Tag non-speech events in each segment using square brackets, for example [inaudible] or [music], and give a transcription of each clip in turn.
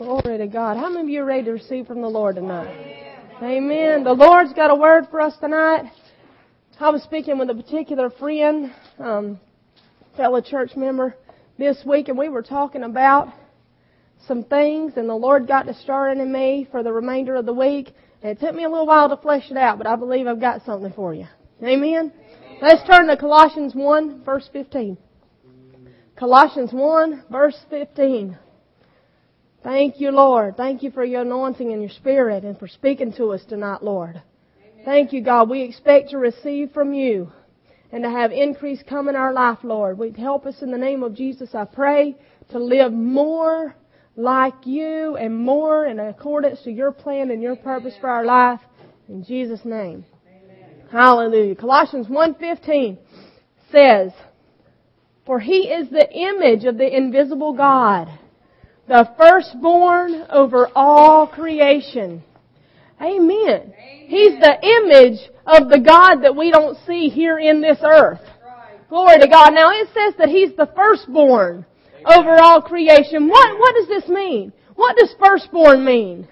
Glory to God. How many of you are ready to receive from the Lord tonight? Amen. The Lord's got a word for us tonight. I was speaking with a particular friend, um, fellow church member this week, and we were talking about some things, and the Lord got to starting in me for the remainder of the week. And it took me a little while to flesh it out, but I believe I've got something for you. Amen. Let's turn to Colossians 1, verse 15. Colossians 1, verse 15. Thank you, Lord. Thank you for your anointing and your spirit and for speaking to us tonight, Lord. Amen. Thank you, God. We expect to receive from you and to have increase come in our life, Lord. We help us in the name of Jesus, I pray, to live more like you and more in accordance to your plan and your purpose for our life. In Jesus' name. Amen. Hallelujah. Colossians 1.15 says, For he is the image of the invisible God the firstborn over all creation. Amen. Amen. He's the image of the God that we don't see here in this earth. Right. Glory to God. Now it says that He's the firstborn Amen. over all creation. What, what does this mean? What does firstborn mean?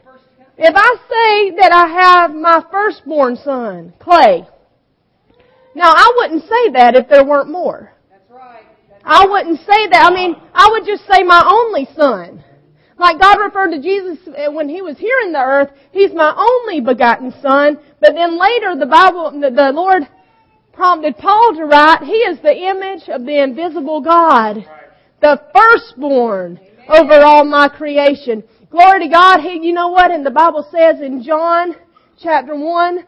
If I say that I have my firstborn son, Clay, now I wouldn't say that if there weren't more. That's right. That's I wouldn't say that. I mean, I would just say my only son. Like God referred to Jesus uh, when He was here in the earth, He's my only begotten Son. But then later the Bible, the Lord prompted Paul to write, He is the image of the invisible God. The firstborn over all my creation. Glory to God. He, you know what? And the Bible says in John chapter 1,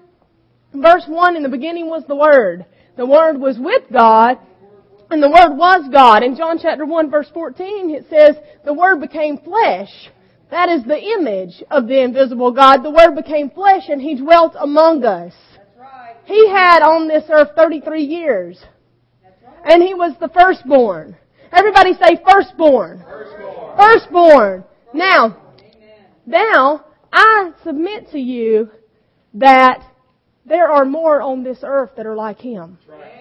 verse 1, in the beginning was the Word. The Word was with God, and the Word was God. In John chapter 1 verse 14 it says, the Word became flesh. That is the image of the invisible God. The Word became flesh and He dwelt among us. Right. He had on this earth 33 years. Right. And He was the firstborn. Everybody say firstborn. Firstborn. firstborn. Now, Amen. now, I submit to you that there are more on this earth that are like Him. Right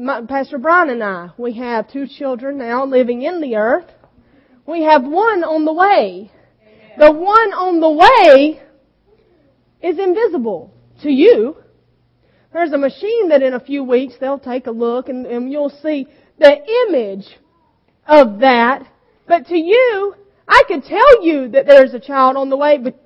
my, Pastor Brian and I, we have two children now living in the earth. We have one on the way. Amen. The one on the way is invisible to you. There's a machine that in a few weeks they'll take a look and, and you'll see the image of that. But to you, I could tell you that there's a child on the way, but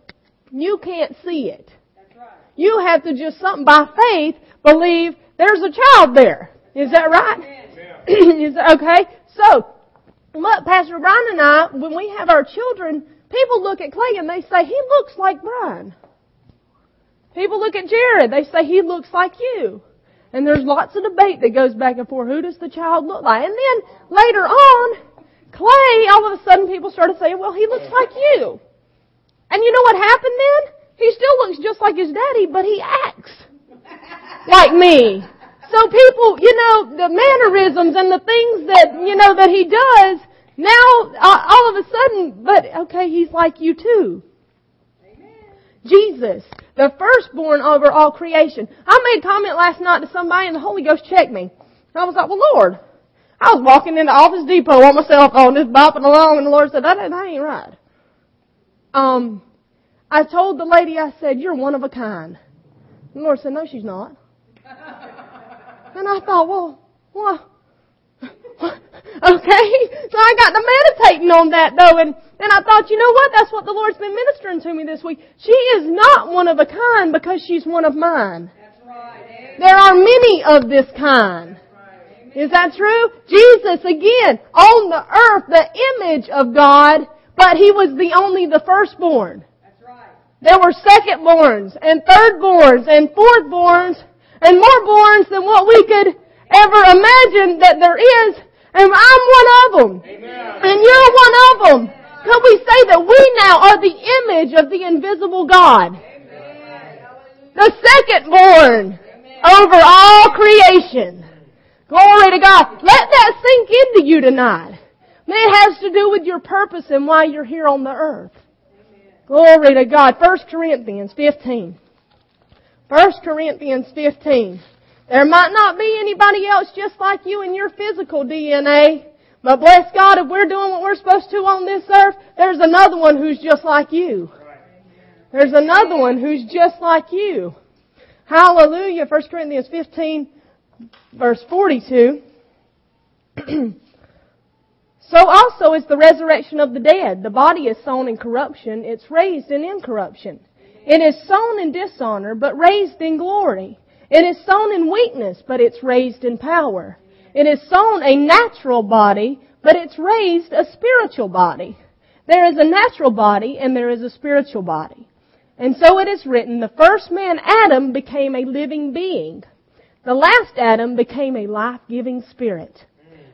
you can't see it. Right. You have to just something by faith believe there's a child there. Is that right? Is that, okay? So, look, Pastor Brian and I, when we have our children, people look at Clay and they say, he looks like Brian. People look at Jared, they say, he looks like you. And there's lots of debate that goes back and forth. Who does the child look like? And then later on, Clay, all of a sudden people started saying, well, he looks like you. And you know what happened then? He still looks just like his daddy, but he acts like me. So people, you know, the mannerisms and the things that, you know, that he does, now, uh, all of a sudden, but okay, he's like you too. Amen. Jesus, the firstborn over all creation. I made a comment last night to somebody and the Holy Ghost checked me. I was like, well Lord, I was walking into Office Depot on my cell phone, just bopping along, and the Lord said, that, that ain't right. Um, I told the lady, I said, you're one of a kind. The Lord said, no, she's not. And I thought, well, well, okay. So I got to meditating on that though, and and I thought, you know what? That's what the Lord's been ministering to me this week. She is not one of a kind because she's one of mine. Right. There are many of this kind. Is that true? Jesus, again, on the earth, the image of God, but He was the only the firstborn. Right. There were secondborns, and thirdborns, and fourthborns, and more borns than what we could ever imagine that there is. And I'm one of them. Amen. And you're one of them. Could we say that we now are the image of the invisible God? Amen. The second born over all creation. Glory to God. Let that sink into you tonight. It has to do with your purpose and why you're here on the earth. Glory to God. 1 Corinthians 15. 1 Corinthians 15. There might not be anybody else just like you in your physical DNA, But bless God, if we're doing what we're supposed to on this earth, there's another one who's just like you. There's another one who's just like you. Hallelujah. 1 Corinthians 15 verse 42. [clears throat] so also is the resurrection of the dead. The body is sown in corruption, it's raised in incorruption. It is sown in dishonor, but raised in glory. It is sown in weakness, but it's raised in power. It is sown a natural body, but it's raised a spiritual body. There is a natural body and there is a spiritual body. And so it is written, the first man, Adam, became a living being. The last Adam became a life-giving spirit.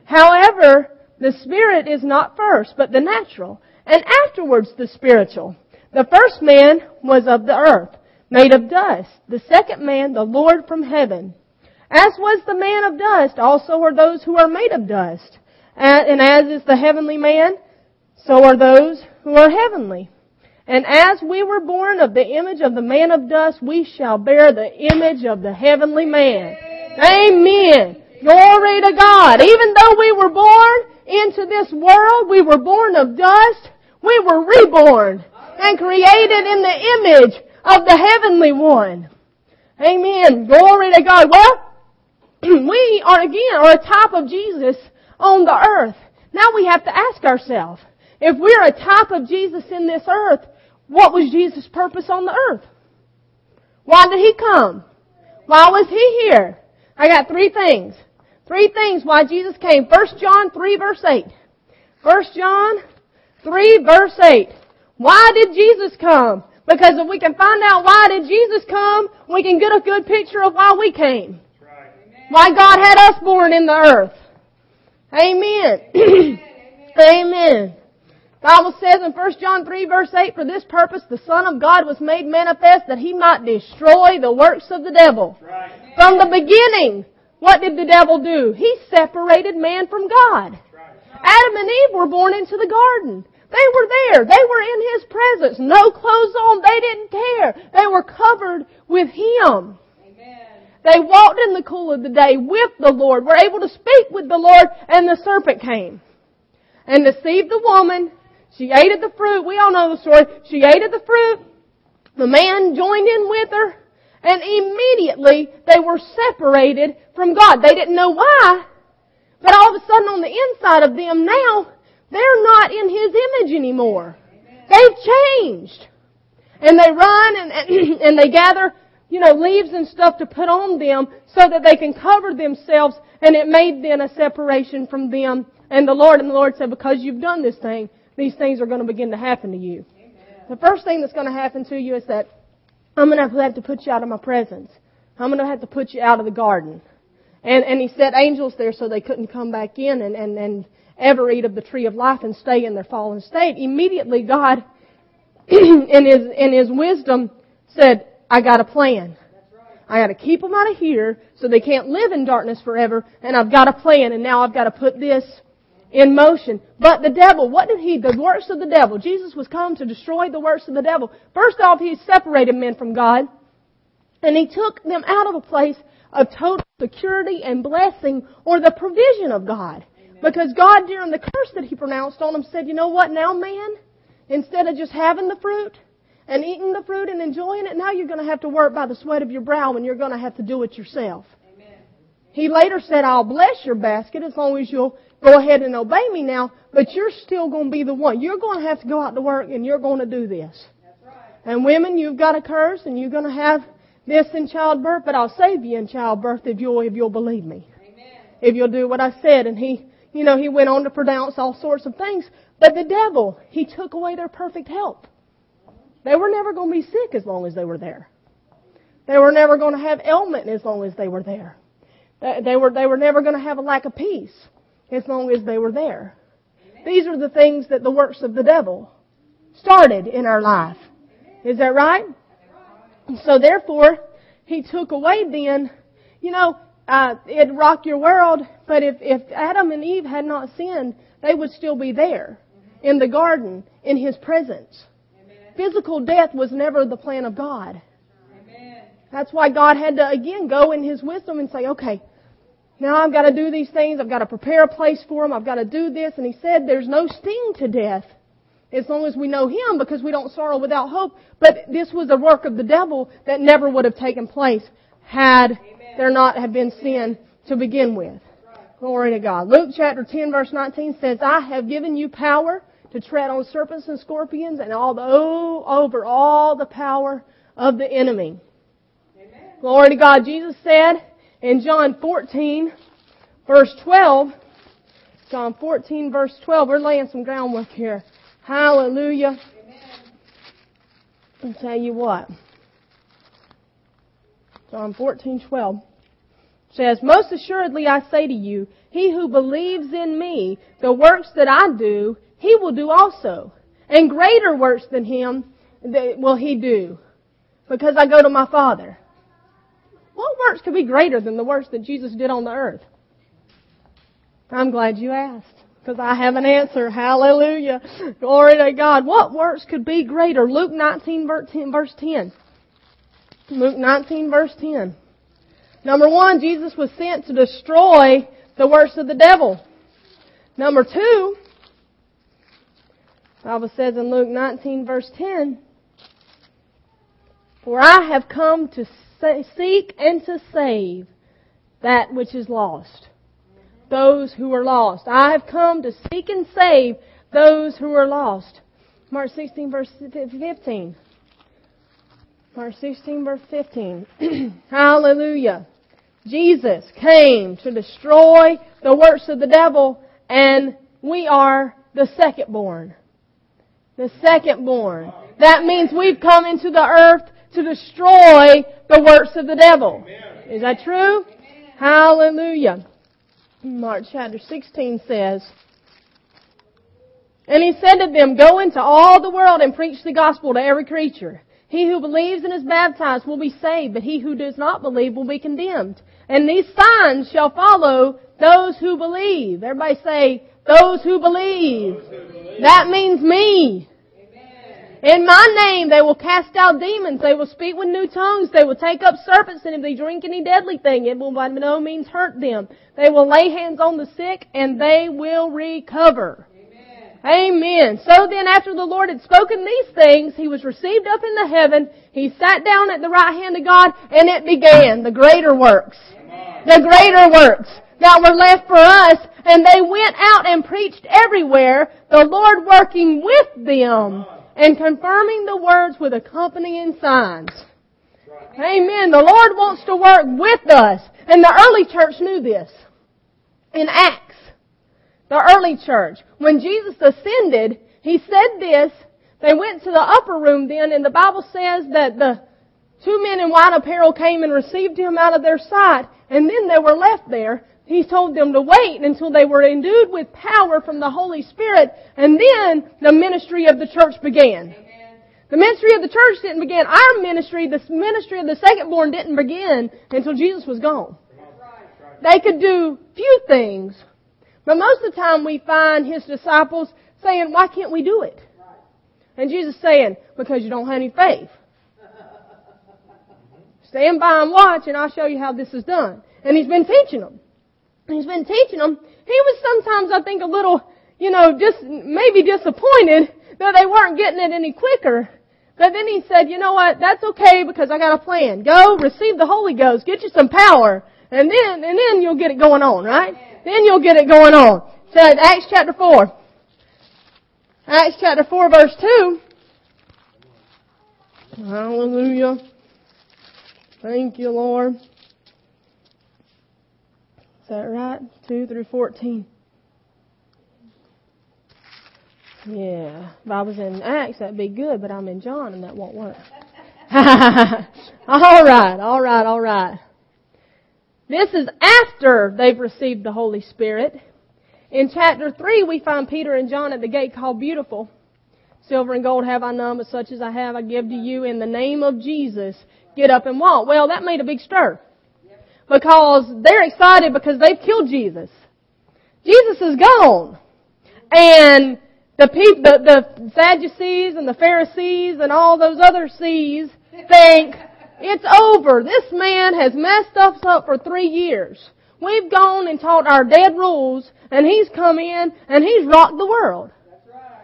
However, the spirit is not first, but the natural, and afterwards the spiritual. The first man was of the earth, made of dust. The second man, the Lord from heaven. As was the man of dust, also are those who are made of dust. And as is the heavenly man, so are those who are heavenly. And as we were born of the image of the man of dust, we shall bear the image of the heavenly man. Amen. Glory to God. Even though we were born into this world, we were born of dust, we were reborn and created in the image of the heavenly one. Amen. Glory to God. Well, [clears throat] we are again are a type of Jesus on the earth. Now we have to ask ourselves, if we're a type of Jesus in this earth, what was Jesus' purpose on the earth? Why did he come? Why was he here? I got three things. Three things why Jesus came. 1 John 3 verse 8. 1 John 3 verse 8. Why did Jesus come? Because if we can find out why did Jesus come, we can get a good picture of why we came. Why God had us born in the earth. Amen. [clears throat] Amen. Bible says in 1 John 3 verse 8, For this purpose the Son of God was made manifest that He might destroy the works of the devil. Right. From the beginning, what did the devil do? He separated man from God. Right. Adam and Eve were born into the garden. They were there. They were in His presence. No clothes on. They didn't care. They were covered with Him. They walked in the cool of the day with the Lord, were able to speak with the Lord, and the serpent came and deceived the woman. She ate of the fruit. We all know the story. She ate of the fruit. The man joined in with her, and immediately they were separated from God. They didn't know why, but all of a sudden on the inside of them now, they're not in His image anymore. They've changed. And they run and, and, [clears throat] and they gather you know, leaves and stuff to put on them so that they can cover themselves and it made then a separation from them and the Lord and the Lord said, because you've done this thing, these things are going to begin to happen to you. Amen. The first thing that's going to happen to you is that I'm going to have to put you out of my presence. I'm going to have to put you out of the garden. And, and he set angels there so they couldn't come back in and, and, and ever eat of the tree of life and stay in their fallen state. Immediately God, [clears throat] in his, in his wisdom, said, I got a plan. I got to keep them out of here so they can't live in darkness forever. And I've got a plan, and now I've got to put this in motion. But the devil, what did he? The works of the devil. Jesus was come to destroy the works of the devil. First off, he separated men from God, and he took them out of a place of total security and blessing or the provision of God. Because God, during the curse that he pronounced on them, said, you know what now, man? Instead of just having the fruit, and eating the fruit and enjoying it, now you're going to have to work by the sweat of your brow and you're going to have to do it yourself. Amen. He later said, I'll bless your basket as long as you'll go ahead and obey me now, but you're still going to be the one. You're going to have to go out to work and you're going to do this. Right. And women, you've got a curse and you're going to have this in childbirth, but I'll save you in childbirth if you'll, if you'll believe me. Amen. If you'll do what I said. And he, you know, he went on to pronounce all sorts of things. But the devil, he took away their perfect health. They were never going to be sick as long as they were there. They were never going to have ailment as long as they were there. They were, they were never going to have a lack of peace as long as they were there. These are the things that the works of the devil started in our life. Is that right? So therefore, he took away then, you know, uh, it'd rock your world, but if, if Adam and Eve had not sinned, they would still be there in the garden in his presence physical death was never the plan of God. That's why God had to again go in His wisdom and say, okay, now I've got to do these things. I've got to prepare a place for him. I've got to do this. And he said, there's no sting to death as long as we know him because we don't sorrow without hope. But this was a work of the devil that never would have taken place had Amen. There not have been sin to begin with. Glory to God. Luke chapter 10 verse 19 says, I have given you power to tread on serpents and scorpions and all the, oh, over all the power of the enemy. Amen. Glory to God. Jesus said in John 14 verse 12, John 14 verse 12, we're laying some groundwork here. Hallelujah. I'll tell you what. John 14, 12 says, Most assuredly I say to you, he who believes in me, the works that I do, he will do also. And greater works than him will he do. Because I go to my Father. What works could be greater than the works that Jesus did on the earth? I'm glad you asked. Because I have an answer. Hallelujah. Glory to God. What works could be greater? Luke 19 verse 10. Luke 19 verse 10. Number one, Jesus was sent to destroy the works of the devil. Number two, Bible says in Luke 19 verse 10, For I have come to seek and to save that which is lost. Those who are lost. I have come to seek and save those who are lost. Mark 16 verse 15. Mark 16 verse 15. [clears throat] Hallelujah. Jesus came to destroy the works of the devil and we are the second born. The second born. That means we've come into the earth to destroy the works of the devil. Is that true? Hallelujah. Mark chapter 16 says, And he said to them, Go into all the world and preach the gospel to every creature. He who believes and is baptized will be saved, but he who does not believe will be condemned. And these signs shall follow those who believe. Everybody say, those who believe. Those who believe. That means me. In my name they will cast out demons. They will speak with new tongues. They will take up serpents and if they drink any deadly thing, it will by no means hurt them. They will lay hands on the sick and they will recover. Amen. So then after the Lord had spoken these things, he was received up into heaven. He sat down at the right hand of God and it began the greater works. Amen. The greater works that were left for us and they went out and preached everywhere, the Lord working with them and confirming the words with accompanying signs. Amen. The Lord wants to work with us. And the early church knew this. In Acts, the early church, when Jesus ascended, He said this, they went to the upper room then, and the Bible says that the two men in white apparel came and received Him out of their sight, and then they were left there, he told them to wait until they were endued with power from the Holy Spirit, and then the ministry of the church began. The ministry of the church didn't begin. Our ministry, the ministry of the second born didn't begin until Jesus was gone. They could do few things, but most of the time we find his disciples saying, why can't we do it? And Jesus saying, because you don't have any faith. Stand by and watch and I'll show you how this is done. And he's been teaching them he's been teaching them, he was sometimes, I think, a little, you know, just maybe disappointed that they weren't getting it any quicker. But then he said, you know what, that's okay because I got a plan. Go, receive the Holy Ghost, get you some power, and then, and then you'll get it going on, right? Then you'll get it going on. So Acts chapter 4. Acts chapter 4 verse 2. Hallelujah. Thank you, Lord Is that right? 2 through 14. Yeah. If I was in Acts, that'd be good, but I'm in John and that won't work. [laughs] all right, all right, all right. This is after they've received the Holy Spirit. In chapter 3, we find Peter and John at the gate called Beautiful. Silver and gold have I none, but such as I have I give to you in the name of Jesus. Get up and walk. Well, that made a big stir because they're excited because they've killed Jesus. Jesus is gone. And the people, the, the Sadducees and the Pharisees and all those other C's think it's over. This man has messed us up for three years. We've gone and taught our dead rules, and he's come in and he's rocked the world.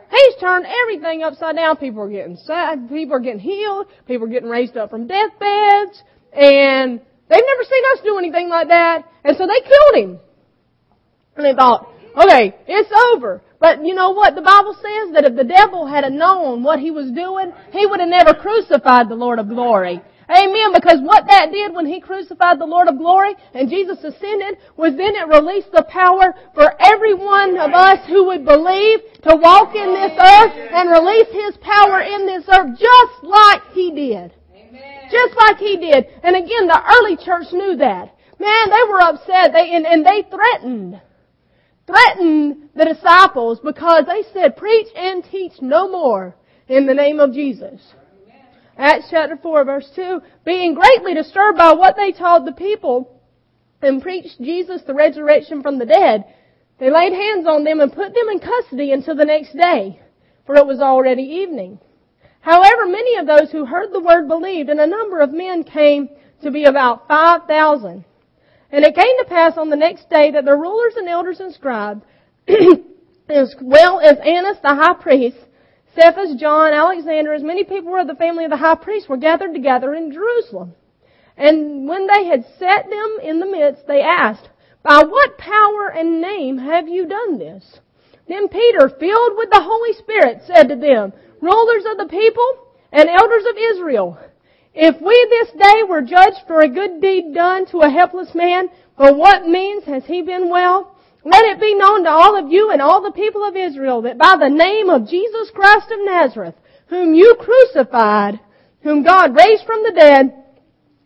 He's turned everything upside down. People are getting sad. People are getting healed. People are getting raised up from deathbeds. And they've never seen us do anything like that. And so they killed him. And they thought, okay, it's over. But you know what? The Bible says that if the devil had known what he was doing, he would have never crucified the Lord of glory. Amen. Because what that did when He crucified the Lord of glory and Jesus ascended was then it released the power for every one of us who would believe to walk in this earth and release His power in this earth just like He did. Just like He did. And again, the early church knew that. Man, they were upset. They, and, and they threatened threatened the disciples because they said, preach and teach no more in the name of Jesus. Acts chapter 4 verse 2, being greatly disturbed by what they told the people and preached Jesus the resurrection from the dead, they laid hands on them and put them in custody until the next day, for it was already evening. However, many of those who heard the word believed, and a number of men came to be about 5,000. And it came to pass on the next day that the rulers and elders and scribes, [clears throat] as well as Annas the high priest, Caiaphas, John, Alexander, as many people were of the family of the high priest were gathered together in Jerusalem. And when they had set them in the midst, they asked, By what power and name have you done this? Then Peter, filled with the Holy Spirit, said to them, Rulers of the people and elders of Israel, if we this day were judged for a good deed done to a helpless man, by what means has he been well? Let it be known to all of you and all the people of Israel that by the name of Jesus Christ of Nazareth, whom you crucified, whom God raised from the dead,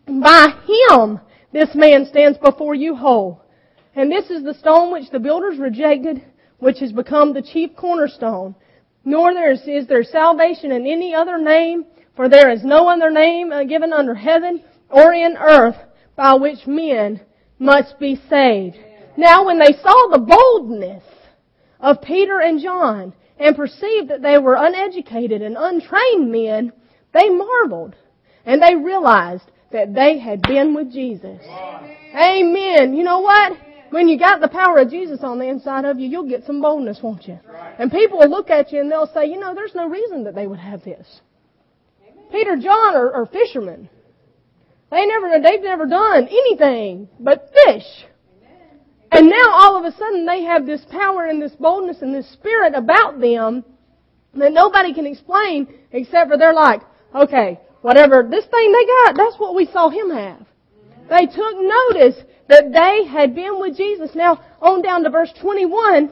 by him this man stands before you whole. And this is the stone which the builders rejected, which has become the chief cornerstone. Nor there is, is there salvation in any other name, for there is no other name uh, given under heaven or in earth by which men must be saved. Now when they saw the boldness of Peter and John and perceived that they were uneducated and untrained men, they marveled and they realized that they had been with Jesus. Amen. You know what? When you got the power of Jesus on the inside of you, you'll get some boldness, won't you? And people will look at you and they'll say, you know, there's no reason that they would have this. Peter, John are, are fishermen. They never, they've never done anything but fish. And now all of a sudden they have this power and this boldness and this spirit about them that nobody can explain except for they're like, okay, whatever this thing they got, that's what we saw him have. They took notice that they had been with Jesus. Now, on down to verse 21.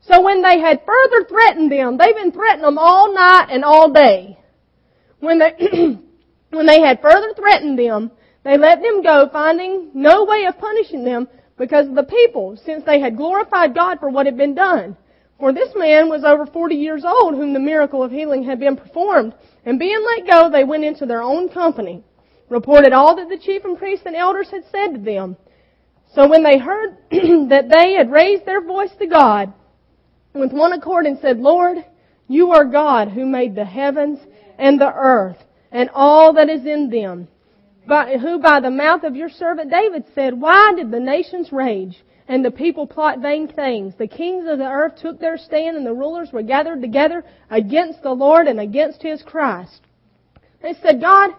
So when they had further threatened them, they've been threatening them all night and all day. When they, [clears throat] when they had further threatened them, they let them go, finding no way of punishing them because of the people, since they had glorified God for what had been done. For this man was over 40 years old, whom the miracle of healing had been performed. And being let go, they went into their own company, reported all that the chief and priests and elders had said to them. So when they heard [clears throat] that they had raised their voice to God, with one accord and said, Lord, you are God who made the heavens and the earth and all that is in them by, who by the mouth of your servant David said, Why did the nations rage and the people plot vain things? The kings of the earth took their stand and the rulers were gathered together against the Lord and against his Christ. They said, God,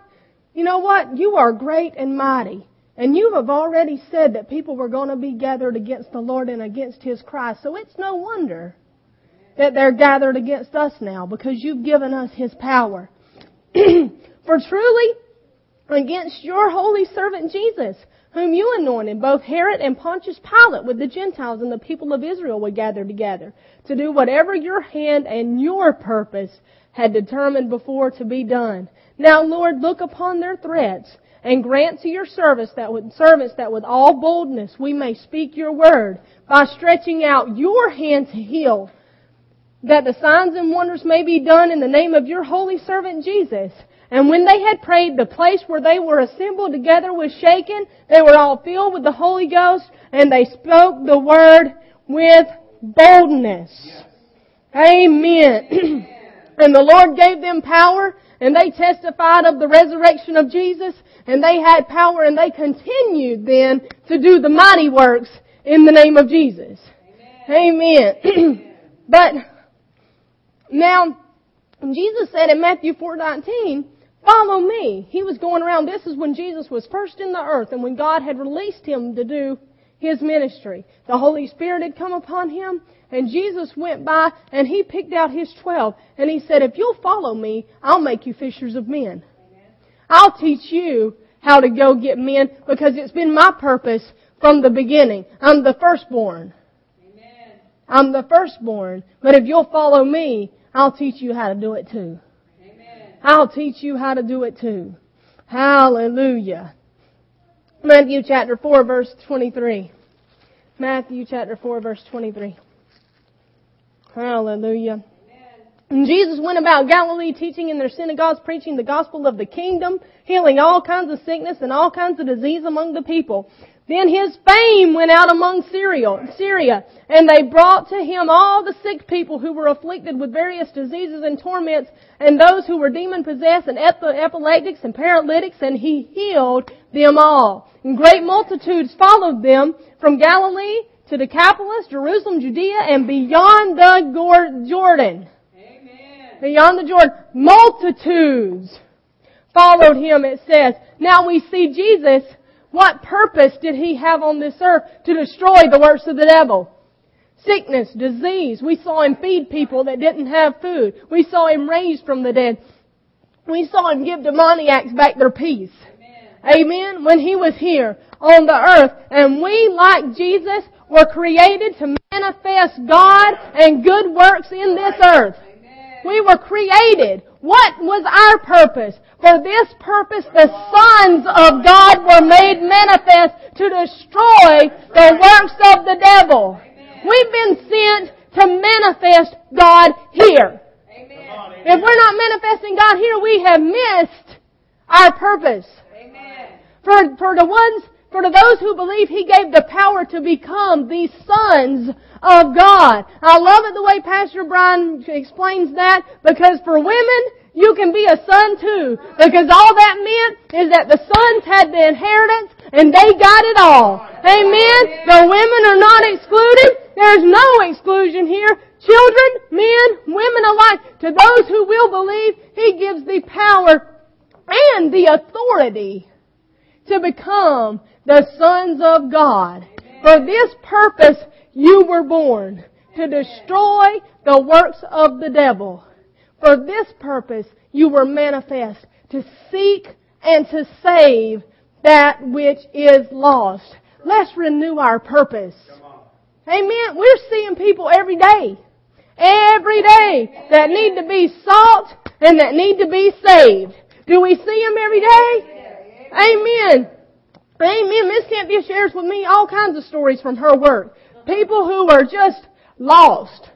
you know what? You are great and mighty. And you have already said that people were going to be gathered against the Lord and against His Christ. So it's no wonder that they're gathered against us now because you've given us His power. [clears throat] For truly, against your holy servant Jesus, whom you anointed, both Herod and Pontius Pilate with the Gentiles and the people of Israel would gather together to do whatever your hand and your purpose had determined before to be done. Now, Lord, look upon their threats and grant to your service that with servants that with all boldness we may speak your word by stretching out your hand to heal, that the signs and wonders may be done in the name of your holy servant Jesus. And when they had prayed, the place where they were assembled together was shaken. They were all filled with the Holy Ghost, and they spoke the word with boldness. Amen. [clears throat] And the Lord gave them power and they testified of the resurrection of Jesus and they had power and they continued then to do the mighty works in the name of Jesus. Amen. [clears throat] But now, Jesus said in Matthew 4:19, "Follow me." He was going around. This is when Jesus was first in the earth, and when God had released him to do his ministry. The Holy Spirit had come upon him, and Jesus went by and he picked out his twelve, and he said, "If you'll follow me, I'll make you fishers of men. I'll teach you how to go get men because it's been my purpose from the beginning. I'm the firstborn." I'm the firstborn. But if you'll follow me, I'll teach you how to do it too. I'll teach you how to do it too. Hallelujah. Matthew chapter 4 verse 23. Matthew chapter 4 verse 23. Hallelujah. And Jesus went about Galilee teaching in their synagogues, preaching the gospel of the kingdom, healing all kinds of sickness and all kinds of disease among the people. Then his fame went out among Syria, and they brought to him all the sick people who were afflicted with various diseases and torments, and those who were demon possessed, and epileptics and paralytics, and he healed them all. And great multitudes followed them from Galilee to Decapolis, Jerusalem, Judea, and beyond the Jordan. Amen. Beyond the Jordan. Multitudes followed him, it says. Now we see Jesus what purpose did he have on this earth to destroy the works of the devil? Sickness, disease. We saw him feed people that didn't have food. We saw him raise from the dead. We saw him give demoniacs back their peace. Amen. Amen. When he was here on the earth. And we, like Jesus, were created to manifest God and good works in this earth. We were created. What was our purpose? For this purpose the sons of God were made manifest to destroy the works of the devil. We've been sent to manifest God here. If we're not manifesting God here, we have missed our purpose. For, for the ones, for those who believe He gave the power to become the sons of God. I love it the way Pastor Brian explains that because for women, you can be a son too. Because all that meant is that the sons had the inheritance and they got it all. Amen. The women are not excluded. There's no exclusion here. Children, men, women alike. To those who will believe, He gives the power and the authority to become the sons of God. For this purpose you were born. To destroy the works of the devil. For this purpose you were manifest, to seek and to save that which is lost. Let's renew our purpose. Amen. We're seeing people every day. Every day that need to be sought and that need to be saved. Do we see them every day? Amen. Amen. Miss Cynthia shares with me all kinds of stories from her work. People who are just lost.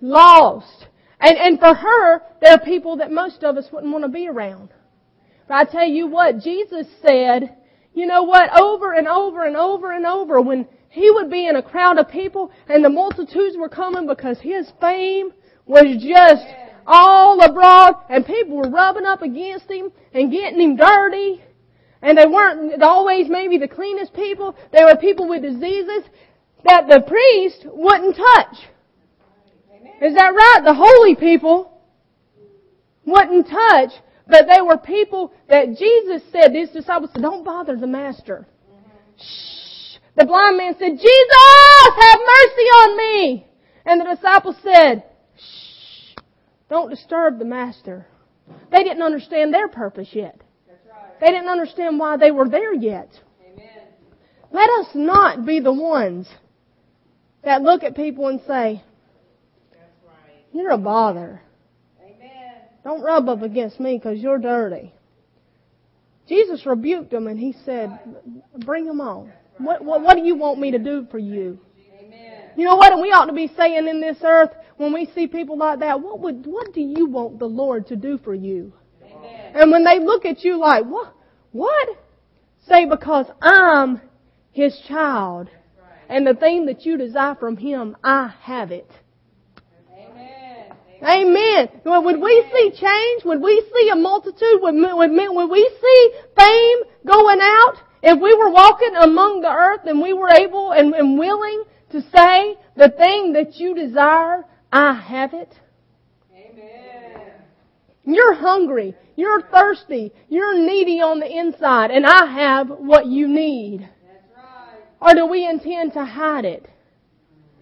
Lost. And, and for her, there are people that most of us wouldn't want to be around. But I tell you what, Jesus said, you know what, over and over and over and over when he would be in a crowd of people and the multitudes were coming because his fame was just all abroad and people were rubbing up against him and getting him dirty. And they weren't always maybe the cleanest people. They were people with diseases that the priest wouldn't touch. Is that right? The holy people wouldn't touch, but they were people that Jesus said, these disciples said, don't bother the master. Shh. The blind man said, Jesus, have mercy on me. And the disciples said, shh, don't disturb the master. They didn't understand their purpose yet. They didn't understand why they were there yet. Amen. Let us not be the ones that look at people and say, you're a bother. Amen. Don't rub up against me because you're dirty. Jesus rebuked him and he said, bring them on. What, what, what do you want me to do for you? Amen. You know what? And we ought to be saying in this earth when we see people like that, what would, what do you want the Lord to do for you? Amen. And when they look at you like, what, what? Say because I'm His child. And the thing that you desire from Him, I have it. Amen. When we see change? when we see a multitude? when, would we see fame going out? If we were walking among the earth and we were able and, and willing to say the thing that you desire, I have it. Amen. You're hungry. You're thirsty. You're needy on the inside and I have what you need. That's right. Or do we intend to hide it?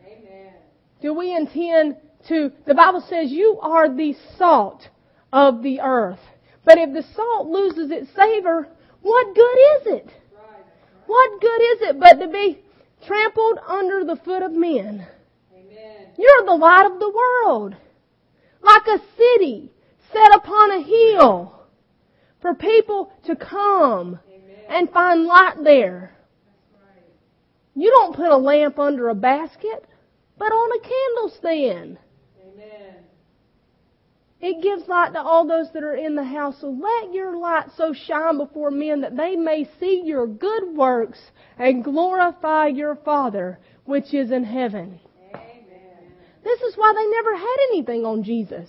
Amen. Do we intend to, the Bible says you are the salt of the earth. But if the salt loses its savor, what good is it? What good is it but to be trampled under the foot of men? Amen. You're the light of the world. Like a city set upon a hill for people to come Amen. and find light there. Right. You don't put a lamp under a basket, but on a candlestand. It gives light to all those that are in the house. So let your light so shine before men that they may see your good works and glorify your Father which is in heaven. Amen. This is why they never had anything on Jesus.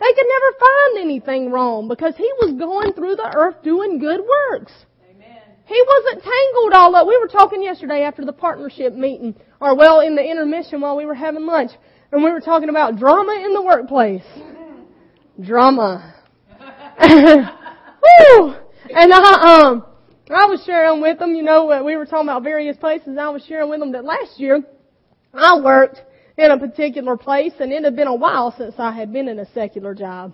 They could never find anything wrong because he was going through the earth doing good works. Amen. He wasn't tangled all up. We were talking yesterday after the partnership meeting, or well, in the intermission while we were having lunch, and we were talking about drama in the workplace drama. [laughs] Woo! And I, um, I was sharing with them, you know, we were talking about various places. I was sharing with them that last year I worked in a particular place and it had been a while since I had been in a secular job.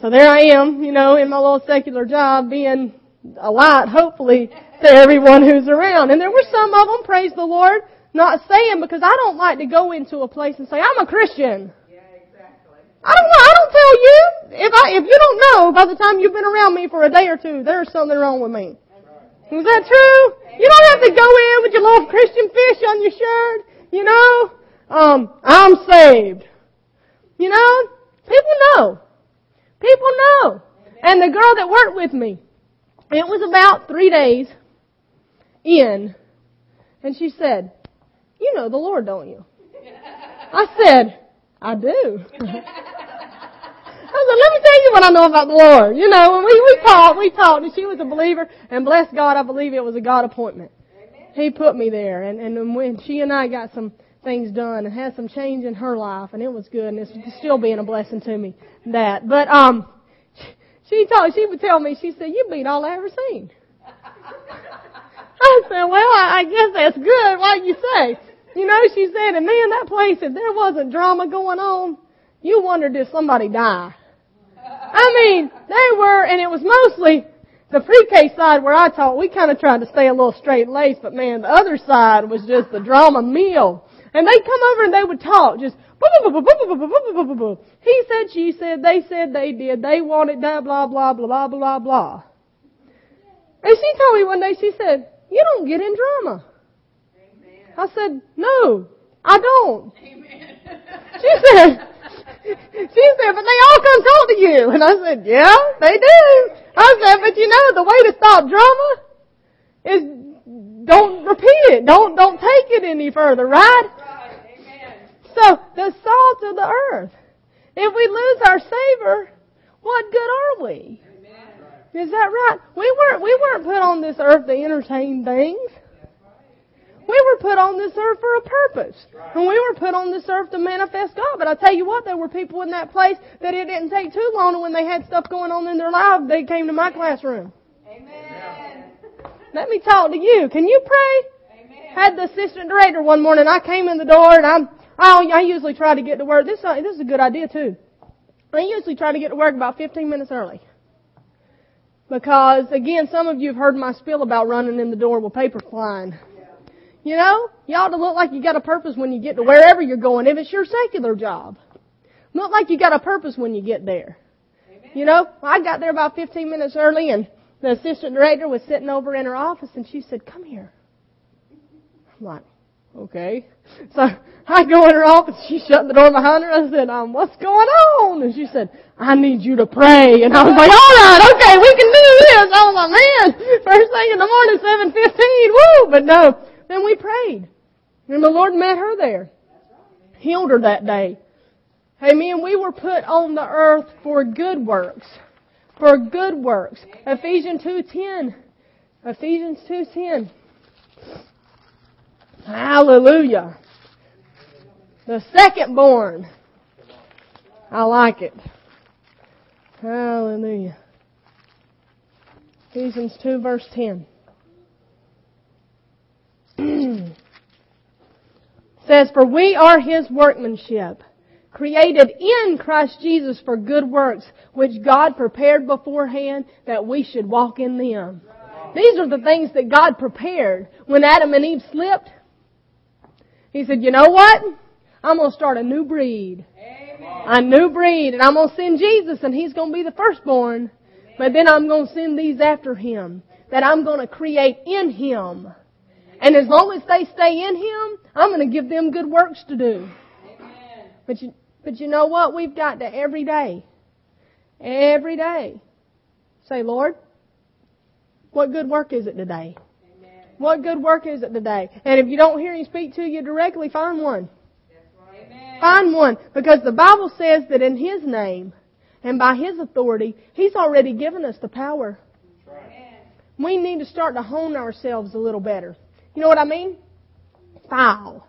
So there I am, you know, in my little secular job being a light, hopefully, to everyone who's around. And there were some of them, praise the Lord, not saying because I don't like to go into a place and say, I'm a Christian. I don't know. I don't tell you. If I, if you don't know by the time you've been around me for a day or two, there's something wrong with me. Is that true? You don't have to go in with your little Christian fish on your shirt. You know, um, I'm saved. You know, people know. People know. And the girl that worked with me, it was about three days in, and she said, "You know the Lord, don't you?" I said, "I do." [laughs] I said, let me tell you what I know about the Lord. You know, we, we talked, we talked, and she was a believer, and bless God, I believe it was a God appointment. He put me there, and, and when she and I got some things done and had some change in her life, and it was good, and it's still being a blessing to me, that. But, um, she told, she would tell me, she said, you beat all I ever seen. Said, well, I, I guess that's good. What you say? You know, she said, and man, that place, if there wasn't drama going on, you wondered if somebody died. I mean, they were, and it was mostly the pre-K side where I taught. We kind of tried to stay a little straight laced, but man, the other side was just the drama meal. And they'd come over and they would talk, just he said, she said, they said, they did, they wanted that, blah, blah, blah, blah, blah, blah. And she told me one day, she said, you don't get in drama. Amen. I said, no, I don't. Amen. She said, she said, but they all come talk to you. And I said, yeah, they do. I said, but you know, the way to stop drama is don't repeat it. Don't, don't take it any further, right? right. Amen. So, the salt of the earth. If we lose our savor, what good are we? Is that right? We weren't, we weren't put on this earth to entertain things. We were put on this earth for a purpose. And we were put on this earth to manifest God. But I tell you what, there were people in that place that it didn't take too long and when they had stuff going on in their life, they came to my classroom. Amen. Let me talk to you. Can you pray? Amen. Had the assistant director one morning, I came in the door and I'm, I, I usually try to get to work. This, this is a good idea too. I usually try to get to work about 15 minutes early. Because again, some of you have heard my spiel about running in the door with paper flying. You know, you ought to look like you got a purpose when you get to wherever you're going, if it's your secular job. Look like you got a purpose when you get there. Amen. You know, I got there about 15 minutes early and the assistant director was sitting over in her office and she said, come here. I'm like, okay. So I go in her office, she shut the door behind her. I said, um, what's going on? And she said, I need you to pray. And I was like, all right, okay, we can do this. I was like, man, first thing in the morning, 7.15, woo! But no, then we prayed. And the Lord met her there. Healed her that day. Amen. We were put on the earth for good works. For good works. Ephesians 2.10. Ephesians 2.10. Hallelujah. The second born. I like it. Hallelujah. Ephesians 2 verse 10. [clears throat] says, For we are His workmanship, created in Christ Jesus for good works, which God prepared beforehand that we should walk in them. These are the things that God prepared when Adam and Eve slipped. He said, you know what? I'm going to start a new breed. Amen. A new breed. And I'm going to send Jesus and He's going to be the firstborn. Amen. But then I'm going to send these after Him. That I'm going to create in Him. And as long as they stay in Him, I'm going to give them good works to do. Amen. But you, but you know what? We've got to every day, every day, say, Lord, what good work is it today? What good work is it today? And if you don't hear Him speak to you directly, find one. Right. Find one. Because the Bible says that in His name and by His authority, He's already given us the power. Right. We need to start to hone ourselves a little better. You know what I mean? File.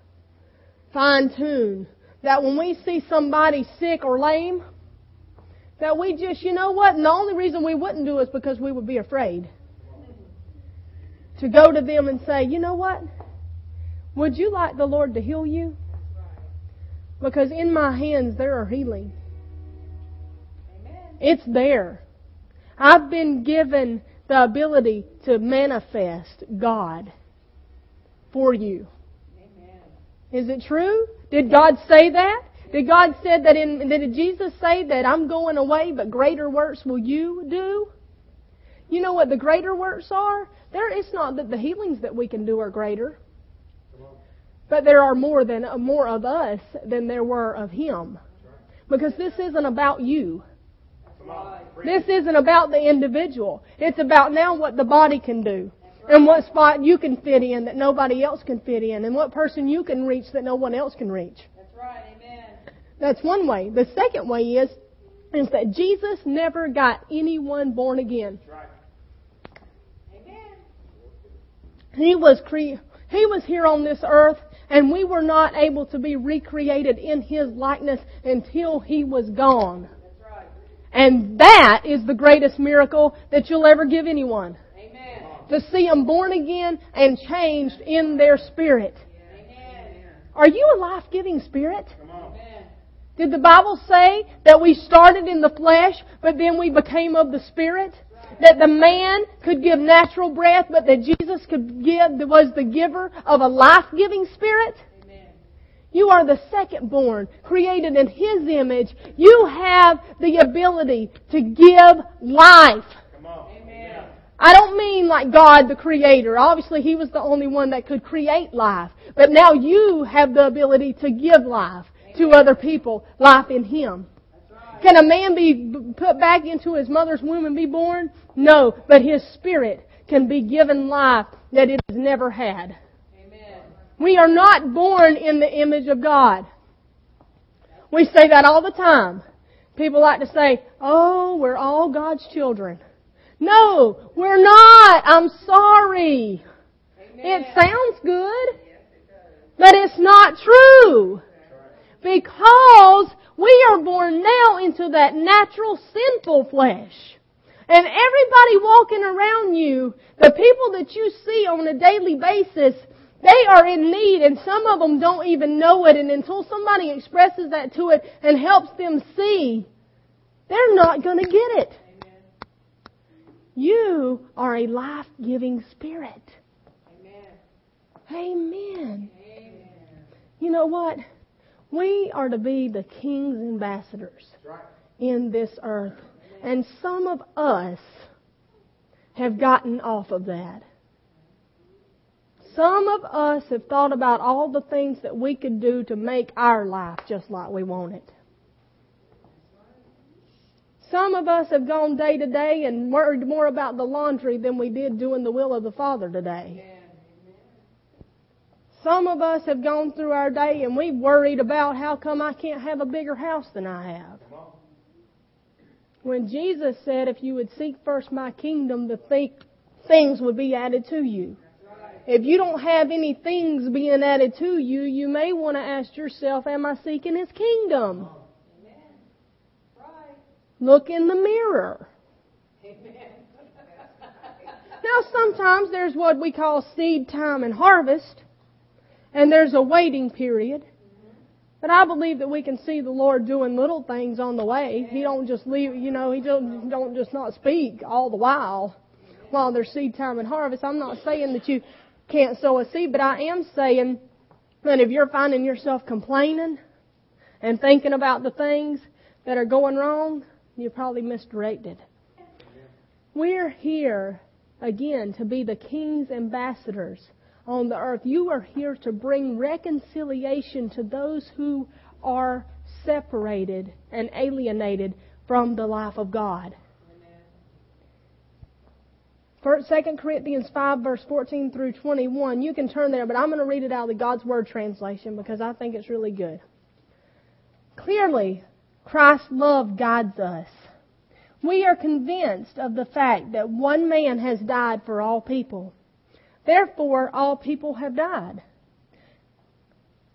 Fine tune. That when we see somebody sick or lame, that we just, you know what? And the only reason we wouldn't do it is because we would be afraid. To go to them and say, you know what? Would you like the Lord to heal you? Because in my hands there are healing. Amen. It's there. I've been given the ability to manifest God for you. Amen. Is it true? Did God say that? Did God say that in, did Jesus say that I'm going away, but greater works will you do? You know what the greater works are? There, it's not that the healings that we can do are greater. But there are more than, more of us than there were of Him. Because this isn't about you. This isn't about the individual. It's about now what the body can do and what spot you can fit in that nobody else can fit in, and what person you can reach that no one else can reach. That's right, amen. That's one way. The second way is is that Jesus never got anyone born again. That's right. Amen. He was cre- he was here on this earth and we were not able to be recreated in his likeness until he was gone. Right. And that is the greatest miracle that you'll ever give anyone Amen. to see them born again and changed in their spirit. Amen. Are you a life-giving spirit? Did the Bible say that we started in the flesh, but then we became of the spirit? That the man could give natural breath, but that Jesus could give, was the giver of a life-giving spirit? You are the second born, created in His image. You have the ability to give life. I don't mean like God the creator. Obviously He was the only one that could create life. But now you have the ability to give life to other people, life in Him. Can a man be put back into his mother's womb and be born? No, but his spirit can be given life that it has never had. Amen. We are not born in the image of God. We say that all the time. People like to say, oh, we're all God's children. No, we're not. I'm sorry. Amen. It sounds good, yes, it but it's not true. Because we are born now into that natural sinful flesh. And everybody walking around you, the people that you see on a daily basis, they are in need and some of them don't even know it and until somebody expresses that to it and helps them see, they're not gonna get it. You are a life-giving spirit. Amen. Amen. Amen. You know what? We are to be the king's ambassadors in this earth. And some of us have gotten off of that. Some of us have thought about all the things that we could do to make our life just like we want it. Some of us have gone day to day and worried more about the laundry than we did doing the will of the Father today. Some of us have gone through our day and we've worried about how come I can't have a bigger house than I have. When Jesus said, if you would seek first my kingdom, the th- things would be added to you. If you don't have any things being added to you, you may want to ask yourself, am I seeking His kingdom? Look in the mirror. Now sometimes there's what we call seed time and harvest, and there's a waiting period. But I believe that we can see the Lord doing little things on the way. He don't just leave, you know, He don't, don't just not speak all the while while there's seed time and harvest. I'm not saying that you can't sow a seed, but I am saying that if you're finding yourself complaining and thinking about the things that are going wrong, you're probably misdirected. We're here again to be the king's ambassadors on the earth. You are here to bring reconciliation to those who are separated and alienated from the life of God. First, 2 Corinthians 5 verse 14 through 21. You can turn there, but I'm going to read it out of the God's Word translation because I think it's really good. Clearly, Christ's love guides us. We are convinced of the fact that one man has died for all people. Therefore, all people have died.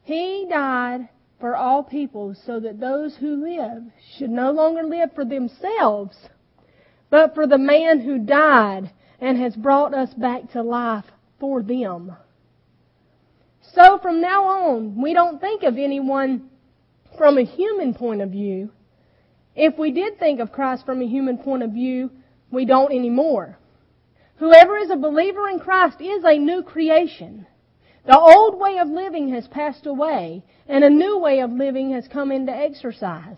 He died for all people so that those who live should no longer live for themselves, but for the man who died and has brought us back to life for them. So from now on, we don't think of anyone from a human point of view. If we did think of Christ from a human point of view, we don't anymore. Whoever is a believer in Christ is a new creation. The old way of living has passed away and a new way of living has come into exercise.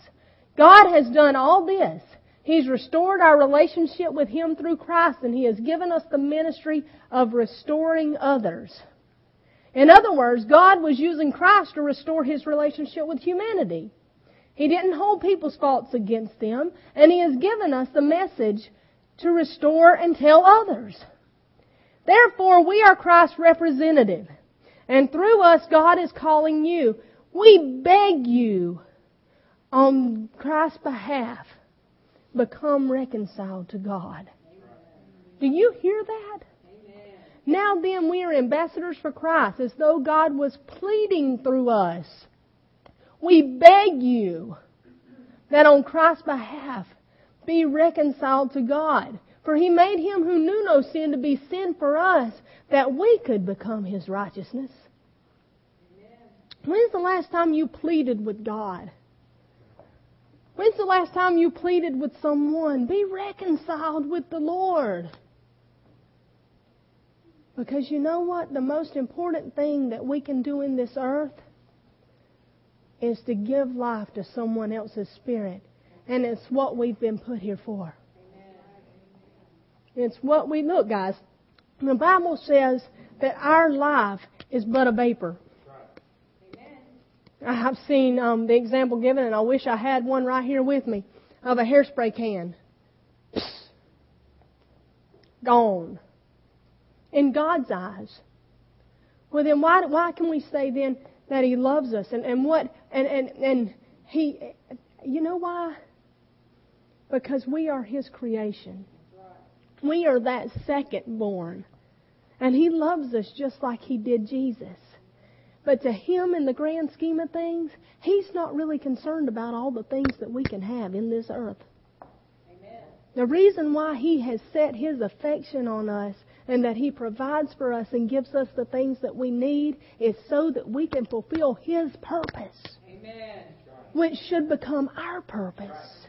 God has done all this. He's restored our relationship with Him through Christ and He has given us the ministry of restoring others. In other words, God was using Christ to restore His relationship with humanity. He didn't hold people's faults against them, and He has given us the message to restore and tell others. Therefore, we are Christ's representative, and through us, God is calling you. We beg you, on Christ's behalf, become reconciled to God. Do you hear that? Now then, we are ambassadors for Christ, as though God was pleading through us. We beg you that on Christ's behalf, be reconciled to God. For he made him who knew no sin to be sin for us, that we could become his righteousness. When's the last time you pleaded with God? When's the last time you pleaded with someone? Be reconciled with the Lord. Because you know what? The most important thing that we can do in this earth is to give life to someone else's spirit. And it's what we've been put here for. It's what we look, guys. The Bible says that our life is but a vapor. I have seen um, the example given, and I wish I had one right here with me of a hairspray can. [sniffs] Gone. In God's eyes. Well, then why why can we say then that He loves us and and what and and and He, you know why? Because we are His creation. We are that second born, and He loves us just like He did Jesus. But to him, in the grand scheme of things, he's not really concerned about all the things that we can have in this earth. Amen. The reason why he has set his affection on us and that he provides for us and gives us the things that we need is so that we can fulfill his purpose, Amen. which should become our purpose.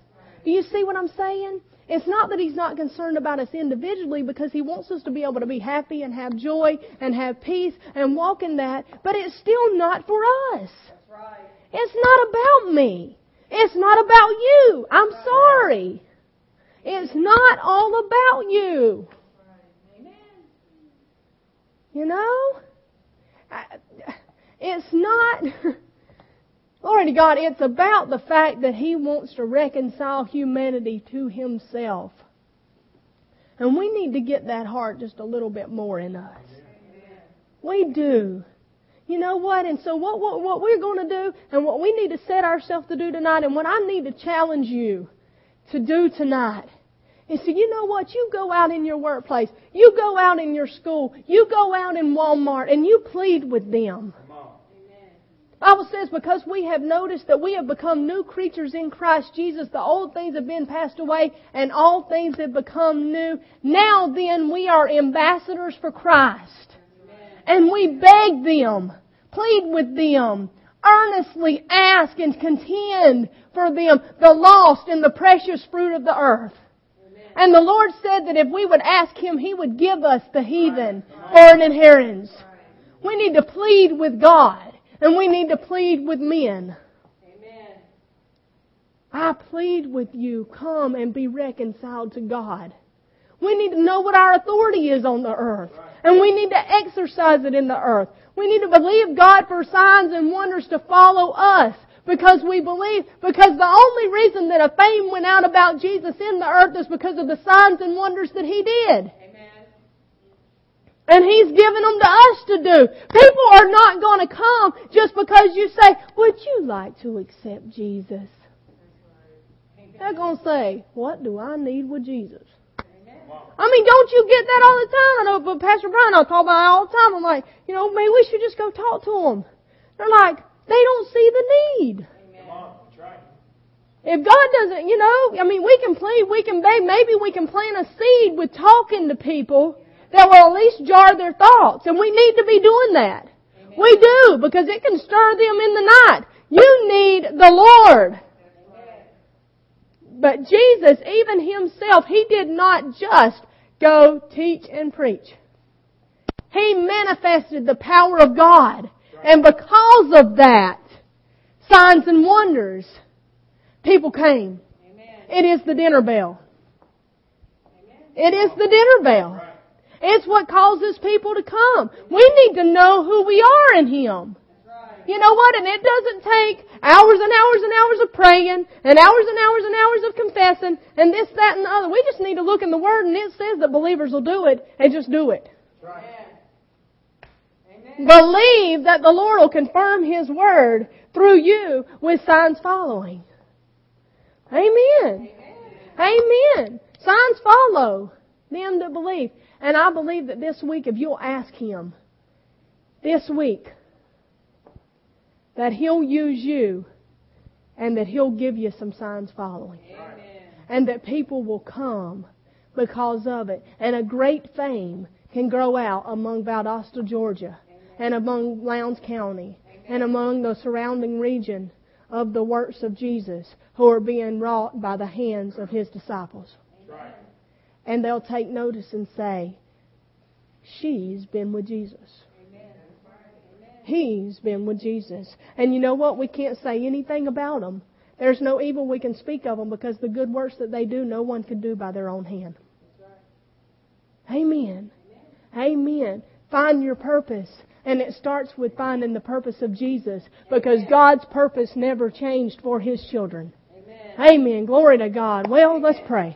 Do you see what I'm saying? It's not that he's not concerned about us individually because he wants us to be able to be happy and have joy and have peace and walk in that, but it's still not for us. That's right. It's not about me. It's not about you. I'm sorry. It's not all about you. Amen. You know? I- It's not, [laughs] glory to God, it's about the fact that He wants to reconcile humanity to Himself. And we need to get that heart just a little bit more in us. We do. You know what? And so what, what, what we're going to do and what we need to set ourselves to do tonight and what I need to challenge you to do tonight is so you know what? You go out in your workplace. You go out in your school. You go out in Walmart and you plead with them. Bible says because we have noticed that we have become new creatures in Christ Jesus, the old things have been passed away and all things have become new. Now then we are ambassadors for Christ. And we beg them, plead with them, earnestly ask and contend for them, the lost and the precious fruit of the earth. And the Lord said that if we would ask Him, He would give us the heathen for an inheritance. We need to plead with God. And we need to plead with men. Amen. I plead with you, come and be reconciled to God. We need to know what our authority is on the earth. And we need to exercise it in the earth. We need to believe God for signs and wonders to follow us. Because we believe, because the only reason that a fame went out about Jesus in the earth is because of the signs and wonders that He did. And He's given them to us to do. People are not going to come just because you say, would you like to accept Jesus? They're going to say, what do I need with Jesus? I mean, don't you get that all the time? I know, but Pastor Brian, I talk about it all the time. I'm like, you know, maybe we should just go talk to them. They're like, they don't see the need. If God doesn't, you know, I mean, we can plead, we can beg, maybe we can plant a seed with talking to people that will at least jar their thoughts. And we need to be doing that. We do, because it can stir them in the night. You need the Lord. But Jesus, even Himself, He did not just go teach and preach. He manifested the power of God. And because of that, signs and wonders, people came. Amen. It is the dinner bell. Amen. It is the dinner bell. It's what causes people to come. We need to know who we are in Him. You know what? And it doesn't take hours and hours and hours of praying and hours and hours and hours of confessing and this, that, and the other. We just need to look in the Word and it says that believers will do it and just do it. Amen. Amen. Believe that the Lord will confirm His Word through you with signs following. Amen. Amen. Signs follow them that believe. And I believe that this week, if you'll ask Him, this week, that He'll use you and that He'll give you some signs following. Amen. And that people will come because of it. And a great fame can grow out among Valdosta, Georgia, and among Lowndes County, and among the surrounding region of the works of Jesus who are being wrought by the hands of His disciples. And they'll take notice and say, She's been with Jesus. He's been with Jesus. And you know what? We can't say anything about them. There's no evil we can speak of them because the good works that they do, no one can do by their own hand. Amen. Amen. Find your purpose. And it starts with finding the purpose of Jesus because God's purpose never changed for His children. Amen. Amen. Glory to God. Well, let's pray.